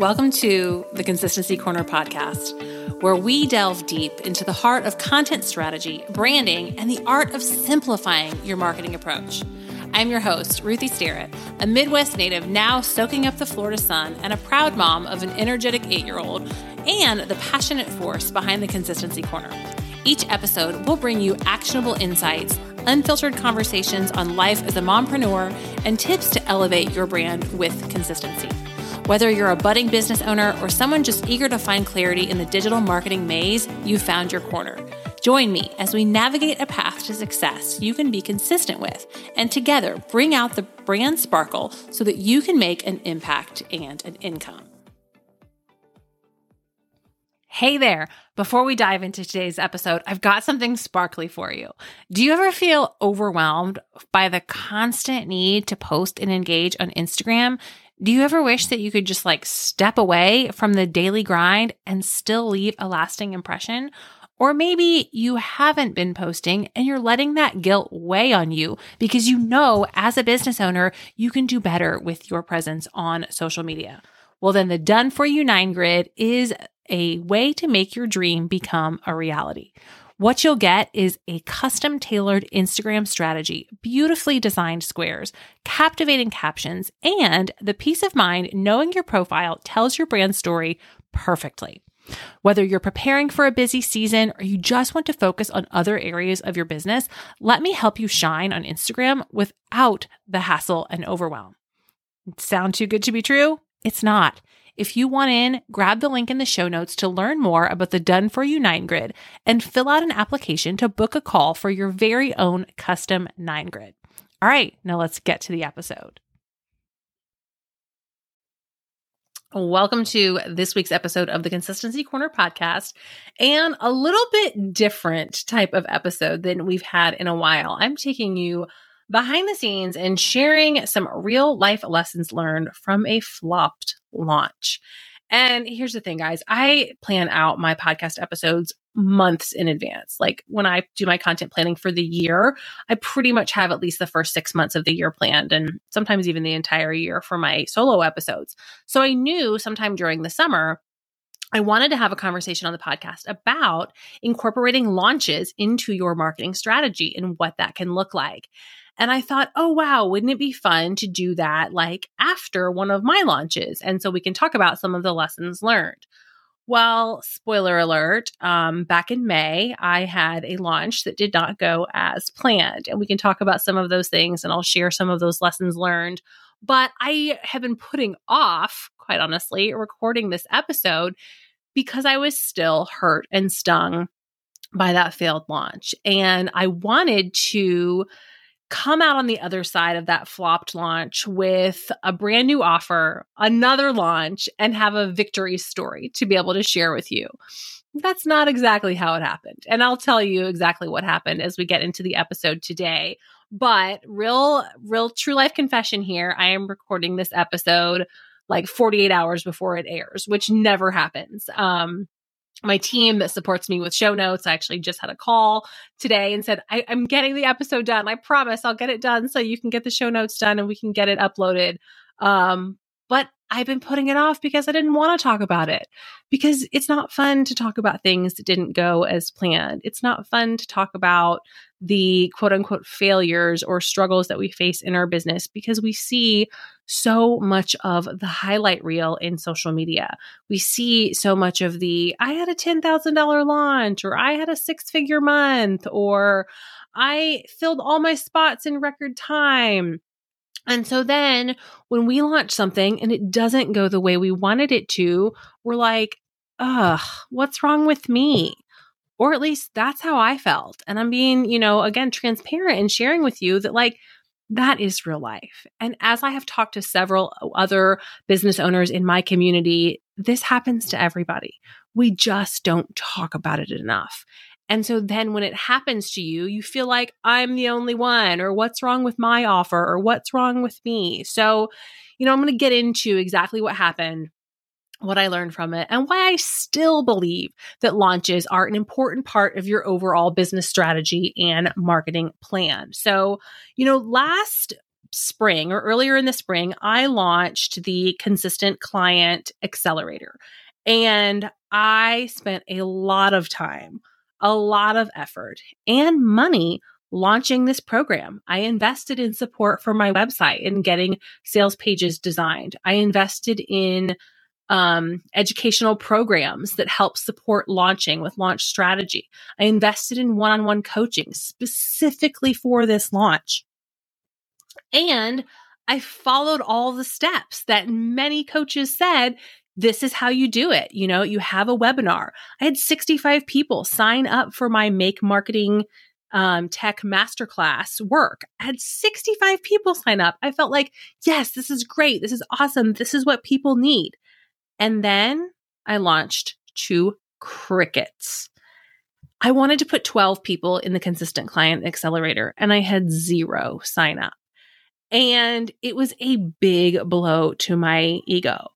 Welcome to the Consistency Corner podcast, where we delve deep into the heart of content strategy, branding, and the art of simplifying your marketing approach. I'm your host, Ruthie Starrett, a Midwest native now soaking up the Florida sun and a proud mom of an energetic eight year old and the passionate force behind the Consistency Corner. Each episode will bring you actionable insights, unfiltered conversations on life as a mompreneur, and tips to elevate your brand with consistency. Whether you're a budding business owner or someone just eager to find clarity in the digital marketing maze, you found your corner. Join me as we navigate a path to success you can be consistent with, and together bring out the brand sparkle so that you can make an impact and an income. Hey there. Before we dive into today's episode, I've got something sparkly for you. Do you ever feel overwhelmed by the constant need to post and engage on Instagram? Do you ever wish that you could just like step away from the daily grind and still leave a lasting impression? Or maybe you haven't been posting and you're letting that guilt weigh on you because you know as a business owner, you can do better with your presence on social media. Well, then the Done For You 9 Grid is a way to make your dream become a reality. What you'll get is a custom tailored Instagram strategy, beautifully designed squares, captivating captions, and the peace of mind knowing your profile tells your brand story perfectly. Whether you're preparing for a busy season or you just want to focus on other areas of your business, let me help you shine on Instagram without the hassle and overwhelm. Sound too good to be true? It's not. If you want in, grab the link in the show notes to learn more about the Done For You 9 Grid and fill out an application to book a call for your very own custom 9 Grid. All right, now let's get to the episode. Welcome to this week's episode of the Consistency Corner podcast and a little bit different type of episode than we've had in a while. I'm taking you behind the scenes and sharing some real life lessons learned from a flopped launch. And here's the thing, guys I plan out my podcast episodes months in advance. Like when I do my content planning for the year, I pretty much have at least the first six months of the year planned and sometimes even the entire year for my solo episodes. So I knew sometime during the summer, I wanted to have a conversation on the podcast about incorporating launches into your marketing strategy and what that can look like. And I thought, oh, wow, wouldn't it be fun to do that like after one of my launches? And so we can talk about some of the lessons learned. Well, spoiler alert, um, back in May, I had a launch that did not go as planned. And we can talk about some of those things and I'll share some of those lessons learned. But I have been putting off, quite honestly, recording this episode because I was still hurt and stung by that failed launch. And I wanted to come out on the other side of that flopped launch with a brand new offer, another launch, and have a victory story to be able to share with you. That's not exactly how it happened. And I'll tell you exactly what happened as we get into the episode today. But real, real true life confession here. I am recording this episode like 48 hours before it airs, which never happens. Um, my team that supports me with show notes. I actually just had a call today and said, I, am getting the episode done. I promise I'll get it done so you can get the show notes done and we can get it uploaded. Um, but I've been putting it off because I didn't want to talk about it because it's not fun to talk about things that didn't go as planned. It's not fun to talk about the quote unquote failures or struggles that we face in our business because we see so much of the highlight reel in social media. We see so much of the I had a $10,000 launch or I had a six figure month or I filled all my spots in record time. And so then when we launch something and it doesn't go the way we wanted it to, we're like, ugh, what's wrong with me? Or at least that's how I felt. And I'm being, you know, again, transparent and sharing with you that, like, that is real life. And as I have talked to several other business owners in my community, this happens to everybody. We just don't talk about it enough. And so then when it happens to you, you feel like I'm the only one, or what's wrong with my offer, or what's wrong with me. So, you know, I'm going to get into exactly what happened what I learned from it, and why I still believe that launches are an important part of your overall business strategy and marketing plan. So, you know, last spring or earlier in the spring, I launched the Consistent Client Accelerator. And I spent a lot of time, a lot of effort, and money launching this program. I invested in support for my website and getting sales pages designed. I invested in um, educational programs that help support launching with launch strategy. I invested in one on one coaching specifically for this launch. And I followed all the steps that many coaches said this is how you do it. You know, you have a webinar. I had 65 people sign up for my make marketing um, tech masterclass work. I had 65 people sign up. I felt like, yes, this is great. This is awesome. This is what people need. And then I launched to crickets. I wanted to put 12 people in the consistent client accelerator and I had zero sign up. And it was a big blow to my ego.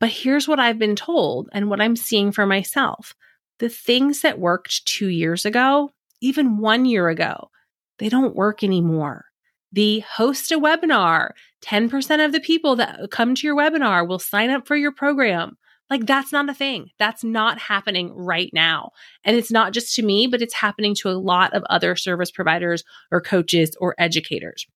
But here's what I've been told and what I'm seeing for myself. The things that worked two years ago, even one year ago, they don't work anymore the host a webinar. 10% of the people that come to your webinar will sign up for your program. Like that's not a thing. That's not happening right now. And it's not just to me, but it's happening to a lot of other service providers or coaches or educators.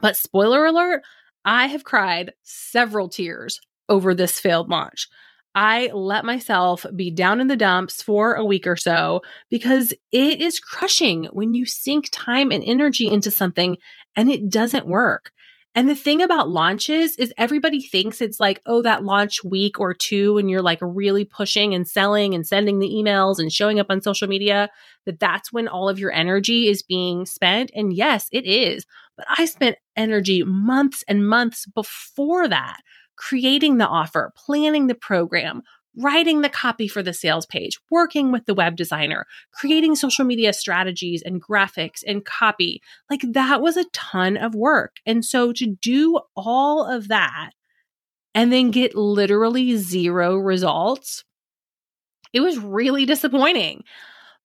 But spoiler alert, I have cried several tears over this failed launch. I let myself be down in the dumps for a week or so because it is crushing when you sink time and energy into something and it doesn't work. And the thing about launches is everybody thinks it's like, oh, that launch week or two, and you're like really pushing and selling and sending the emails and showing up on social media, that that's when all of your energy is being spent. And yes, it is. But I spent energy months and months before that creating the offer, planning the program, writing the copy for the sales page, working with the web designer, creating social media strategies and graphics and copy. Like that was a ton of work. And so to do all of that and then get literally zero results, it was really disappointing.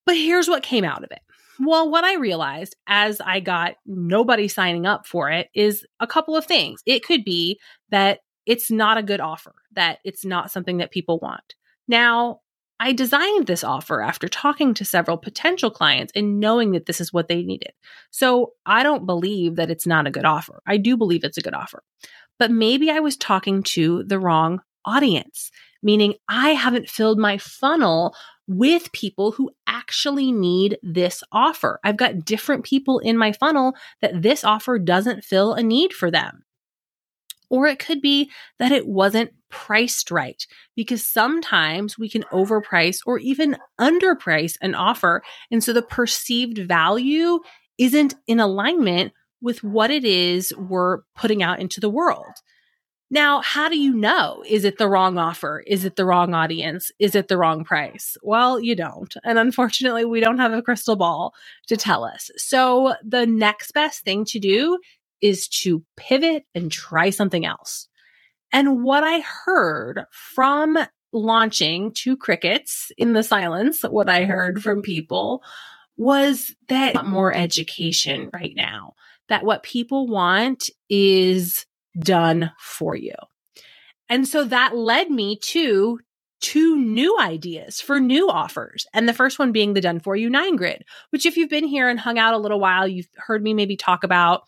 But here's what came out of it. Well, what I realized as I got nobody signing up for it is a couple of things. It could be that it's not a good offer, that it's not something that people want. Now, I designed this offer after talking to several potential clients and knowing that this is what they needed. So I don't believe that it's not a good offer. I do believe it's a good offer. But maybe I was talking to the wrong audience, meaning I haven't filled my funnel with people who actually need this offer. I've got different people in my funnel that this offer doesn't fill a need for them. Or it could be that it wasn't priced right because sometimes we can overprice or even underprice an offer. And so the perceived value isn't in alignment with what it is we're putting out into the world. Now, how do you know? Is it the wrong offer? Is it the wrong audience? Is it the wrong price? Well, you don't. And unfortunately, we don't have a crystal ball to tell us. So the next best thing to do is to pivot and try something else. And what I heard from launching to crickets in the silence, what I heard from people was that more education right now, that what people want is done for you. And so that led me to two new ideas for new offers. And the first one being the done for you nine grid, which if you've been here and hung out a little while, you've heard me maybe talk about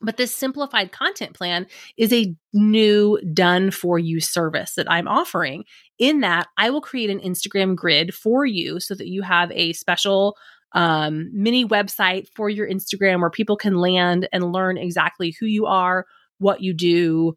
but this simplified content plan is a new done for you service that I'm offering. In that, I will create an Instagram grid for you so that you have a special um, mini website for your Instagram where people can land and learn exactly who you are, what you do,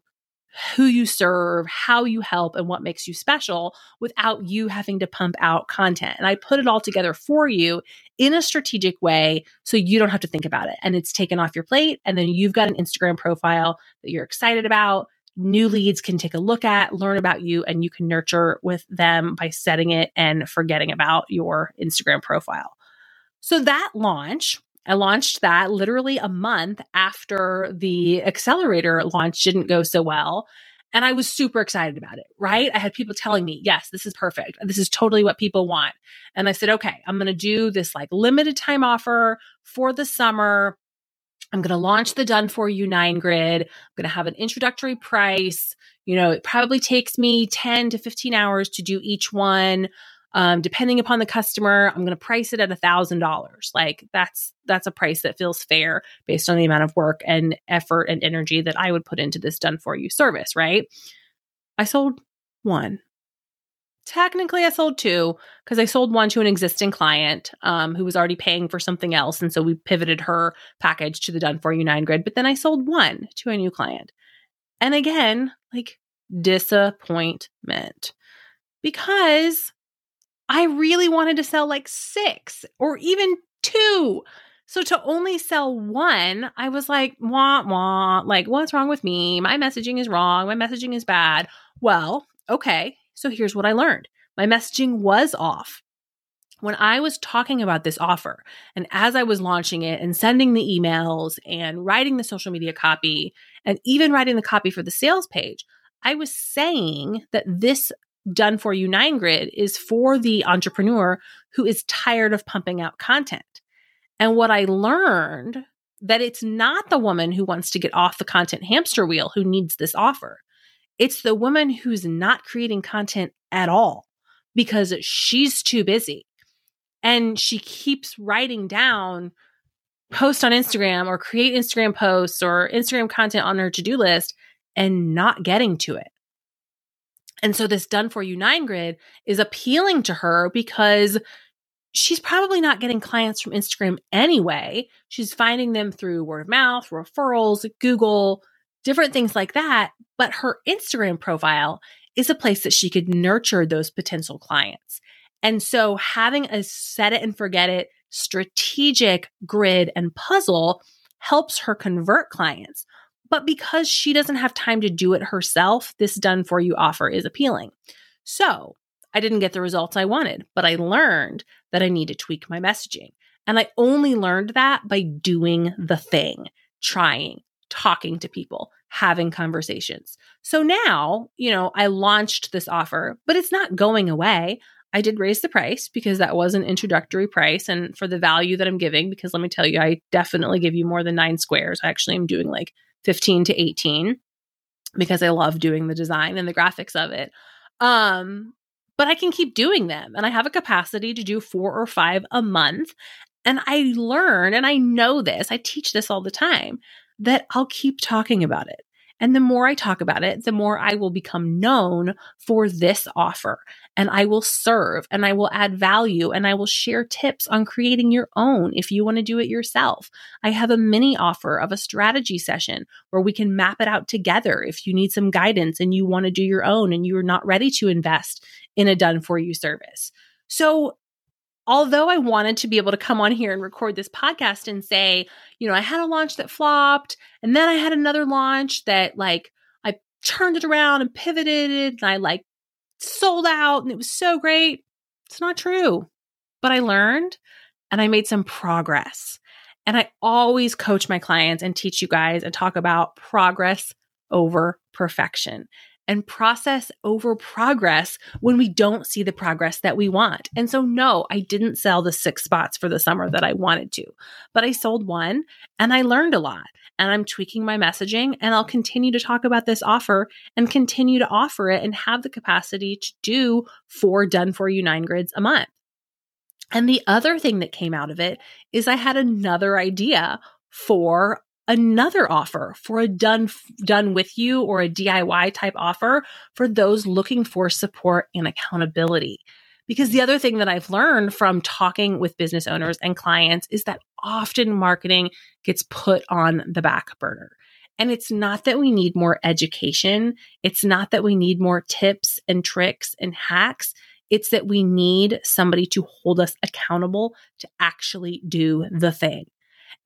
who you serve, how you help, and what makes you special without you having to pump out content. And I put it all together for you in a strategic way so you don't have to think about it and it's taken off your plate. And then you've got an Instagram profile that you're excited about. New leads can take a look at, learn about you, and you can nurture with them by setting it and forgetting about your Instagram profile. So that launch I launched that literally a month after the accelerator launch didn't go so well. And I was super excited about it, right? I had people telling me, yes, this is perfect. This is totally what people want. And I said, okay, I'm going to do this like limited time offer for the summer. I'm going to launch the done for you nine grid. I'm going to have an introductory price. You know, it probably takes me 10 to 15 hours to do each one. Um, depending upon the customer, I'm going to price it at a thousand dollars. Like that's, that's a price that feels fair based on the amount of work and effort and energy that I would put into this done for you service. Right. I sold one technically I sold two because I sold one to an existing client um, who was already paying for something else. And so we pivoted her package to the done for you nine grid. But then I sold one to a new client. And again, like disappointment because I really wanted to sell like six or even two. So to only sell one, I was like, wah, wah, like, what's wrong with me? My messaging is wrong. My messaging is bad. Well, okay, so here's what I learned my messaging was off. When I was talking about this offer, and as I was launching it and sending the emails and writing the social media copy and even writing the copy for the sales page, I was saying that this done for you nine grid is for the entrepreneur who is tired of pumping out content. And what I learned that it's not the woman who wants to get off the content hamster wheel who needs this offer. It's the woman who's not creating content at all because she's too busy. And she keeps writing down post on Instagram or create Instagram posts or Instagram content on her to do list and not getting to it. And so this done for you nine grid is appealing to her because she's probably not getting clients from Instagram anyway. She's finding them through word of mouth, referrals, Google, different things like that. But her Instagram profile is a place that she could nurture those potential clients. And so having a set it and forget it strategic grid and puzzle helps her convert clients. But because she doesn't have time to do it herself, this done for you offer is appealing. So I didn't get the results I wanted, but I learned that I need to tweak my messaging. And I only learned that by doing the thing, trying, talking to people, having conversations. So now, you know, I launched this offer, but it's not going away. I did raise the price because that was an introductory price and for the value that I'm giving, because let me tell you, I definitely give you more than nine squares. I actually am doing like 15 to 18 because I love doing the design and the graphics of it. Um, but I can keep doing them and I have a capacity to do four or five a month. And I learn and I know this, I teach this all the time that I'll keep talking about it. And the more I talk about it, the more I will become known for this offer. And I will serve and I will add value and I will share tips on creating your own if you want to do it yourself. I have a mini offer of a strategy session where we can map it out together if you need some guidance and you want to do your own and you are not ready to invest in a done for you service. So although I wanted to be able to come on here and record this podcast and say, you know, I had a launch that flopped and then I had another launch that like I turned it around and pivoted and I like sold out and it was so great. It's not true. But I learned and I made some progress. And I always coach my clients and teach you guys and talk about progress over perfection and process over progress when we don't see the progress that we want. And so, no, I didn't sell the six spots for the summer that I wanted to, but I sold one and I learned a lot. And I'm tweaking my messaging and I'll continue to talk about this offer and continue to offer it and have the capacity to do four done for you nine grids a month. And the other thing that came out of it is I had another idea for another offer for a done done with you or a DIY type offer for those looking for support and accountability. Because the other thing that I've learned from talking with business owners and clients is that often marketing gets put on the back burner. And it's not that we need more education. It's not that we need more tips and tricks and hacks. It's that we need somebody to hold us accountable to actually do the thing.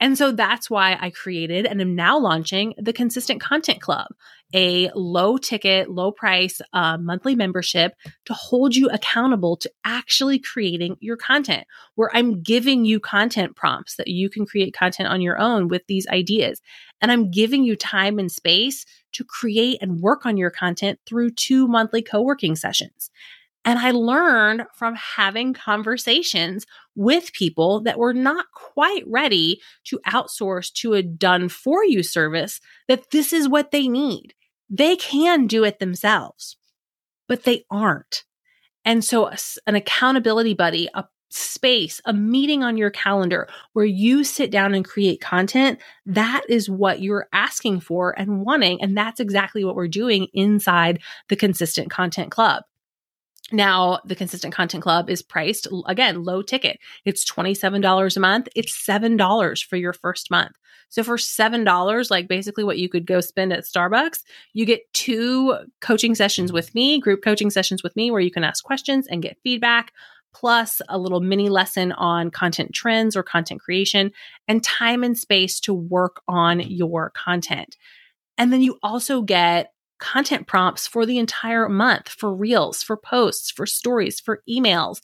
And so that's why I created and am now launching the Consistent Content Club, a low ticket, low price uh, monthly membership to hold you accountable to actually creating your content, where I'm giving you content prompts that you can create content on your own with these ideas. And I'm giving you time and space to create and work on your content through two monthly co working sessions. And I learned from having conversations with people that were not quite ready to outsource to a done for you service that this is what they need. They can do it themselves, but they aren't. And so an accountability buddy, a space, a meeting on your calendar where you sit down and create content, that is what you're asking for and wanting. And that's exactly what we're doing inside the Consistent Content Club. Now, the Consistent Content Club is priced again, low ticket. It's $27 a month. It's $7 for your first month. So for $7, like basically what you could go spend at Starbucks, you get two coaching sessions with me, group coaching sessions with me where you can ask questions and get feedback plus a little mini lesson on content trends or content creation, and time and space to work on your content. And then you also get content prompts for the entire month for reels, for posts, for stories, for emails,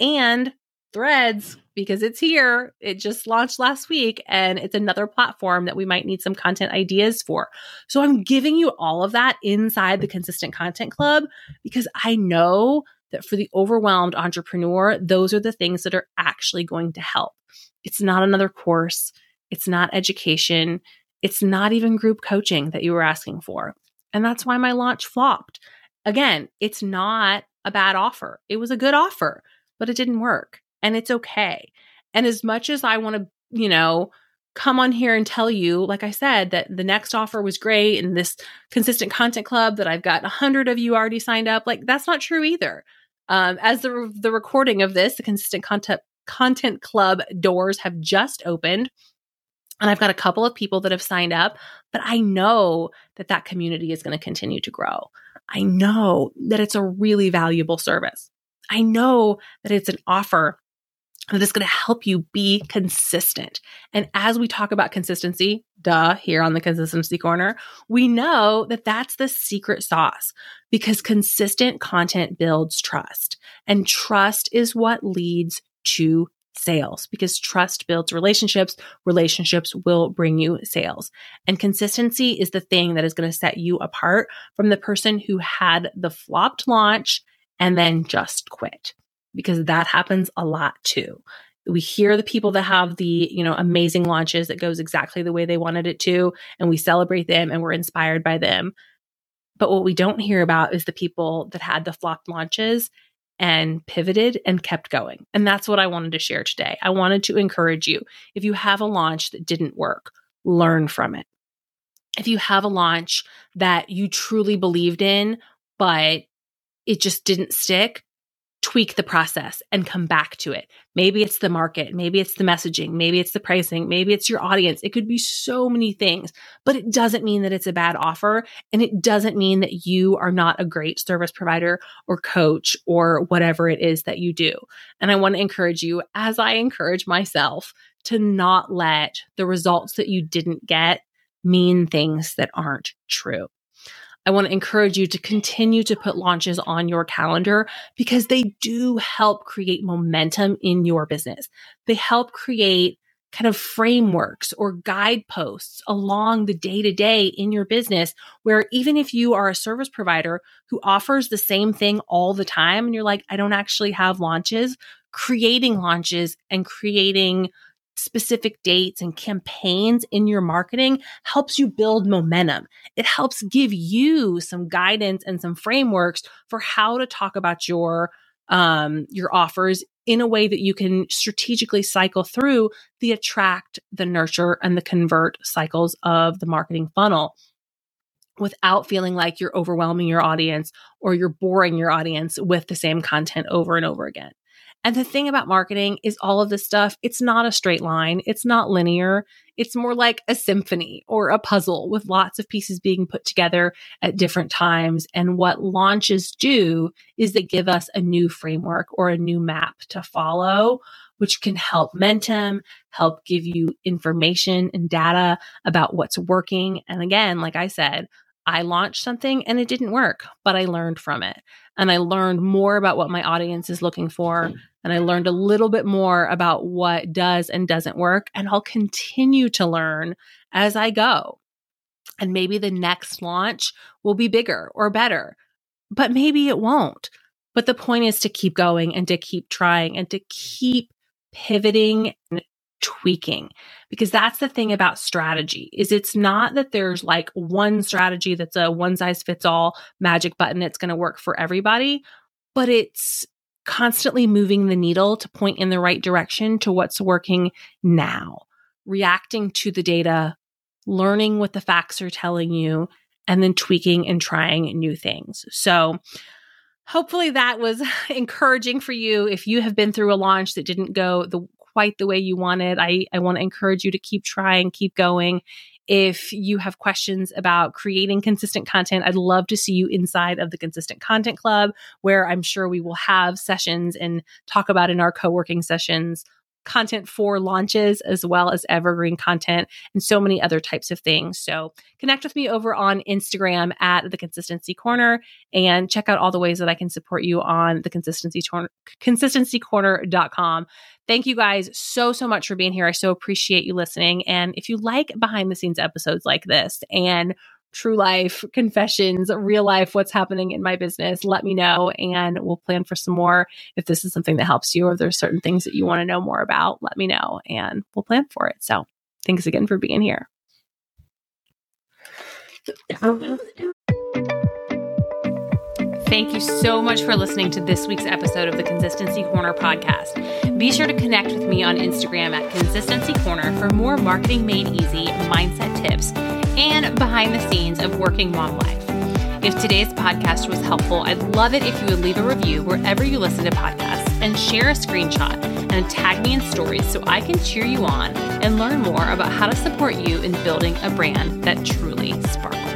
and threads because it's here. It just launched last week and it's another platform that we might need some content ideas for. So I'm giving you all of that inside the Consistent Content Club because I know that for the overwhelmed entrepreneur, those are the things that are actually going to help. It's not another course, it's not education, it's not even group coaching that you were asking for. And that's why my launch flopped. Again, it's not a bad offer. It was a good offer, but it didn't work. And it's okay. And as much as I want to, you know, come on here and tell you, like I said, that the next offer was great and this consistent content club that I've got a hundred of you already signed up, like that's not true either. Um, as the the recording of this, the consistent content content club doors have just opened. And I've got a couple of people that have signed up, but I know that that community is going to continue to grow. I know that it's a really valuable service. I know that it's an offer that is going to help you be consistent. And as we talk about consistency, duh, here on the consistency corner, we know that that's the secret sauce because consistent content builds trust and trust is what leads to sales because trust builds relationships. Relationships will bring you sales. And consistency is the thing that is going to set you apart from the person who had the flopped launch and then just quit because that happens a lot too. We hear the people that have the, you know, amazing launches that goes exactly the way they wanted it to, and we celebrate them and we're inspired by them. But what we don't hear about is the people that had the flopped launches and pivoted and kept going. And that's what I wanted to share today. I wanted to encourage you. If you have a launch that didn't work, learn from it. If you have a launch that you truly believed in, but it just didn't stick, tweak the process and come back to it. Maybe it's the market, maybe it's the messaging, maybe it's the pricing, maybe it's your audience. It could be so many things, but it doesn't mean that it's a bad offer. And it doesn't mean that you are not a great service provider or coach or whatever it is that you do. And I want to encourage you, as I encourage myself, to not let the results that you didn't get mean things that aren't true. I want to encourage you to continue to put launches on your calendar because they do help create momentum in your business. They help create kind of frameworks or guideposts along the day to day in your business where even if you are a service provider who offers the same thing all the time and you're like, I don't actually have launches, creating launches and creating specific dates and campaigns in your marketing helps you build momentum. It helps give you some guidance and some frameworks for how to talk about your um, your offers in a way that you can strategically cycle through the attract, the nurture, and the convert cycles of the marketing funnel without feeling like you're overwhelming your audience or you're boring your audience with the same content over and over again. And the thing about marketing is all of this stuff, it's not a straight line. It's not linear. It's more like a symphony or a puzzle with lots of pieces being put together at different times. And what launches do is they give us a new framework or a new map to follow, which can help momentum, help give you information and data about what's working. And again, like I said, I launched something and it didn't work, but I learned from it. And I learned more about what my audience is looking for. Hmm. And I learned a little bit more about what does and doesn't work. And I'll continue to learn as I go. And maybe the next launch will be bigger or better, but maybe it won't. But the point is to keep going and to keep trying and to keep pivoting and tweaking. Because that's the thing about strategy is it's not that there's like one strategy that's a one size fits all magic button it's going to work for everybody but it's constantly moving the needle to point in the right direction to what's working now. Reacting to the data learning what the facts are telling you and then tweaking and trying new things. So hopefully that was encouraging for you. If you have been through a launch that didn't go the quite the way you wanted, I, I want to encourage you to keep trying, keep going. If you have questions about creating consistent content, I'd love to see you inside of the Consistent Content Club, where I'm sure we will have sessions and talk about in our co working sessions content for launches as well as evergreen content and so many other types of things. So connect with me over on Instagram at the consistency corner and check out all the ways that I can support you on the consistency corner, consistencycorner.com. Thank you guys so, so much for being here. I so appreciate you listening. And if you like behind the scenes episodes like this and true life confessions, real life, what's happening in my business, let me know and we'll plan for some more. If this is something that helps you or there's certain things that you want to know more about, let me know and we'll plan for it. So thanks again for being here. Thank you so much for listening to this week's episode of the Consistency Corner podcast. Be sure to connect with me on Instagram at Consistency Corner for more marketing made easy mindset tips and behind the scenes of working mom life. If today's podcast was helpful, I'd love it if you would leave a review wherever you listen to podcasts and share a screenshot and tag me in stories so I can cheer you on and learn more about how to support you in building a brand that truly sparks.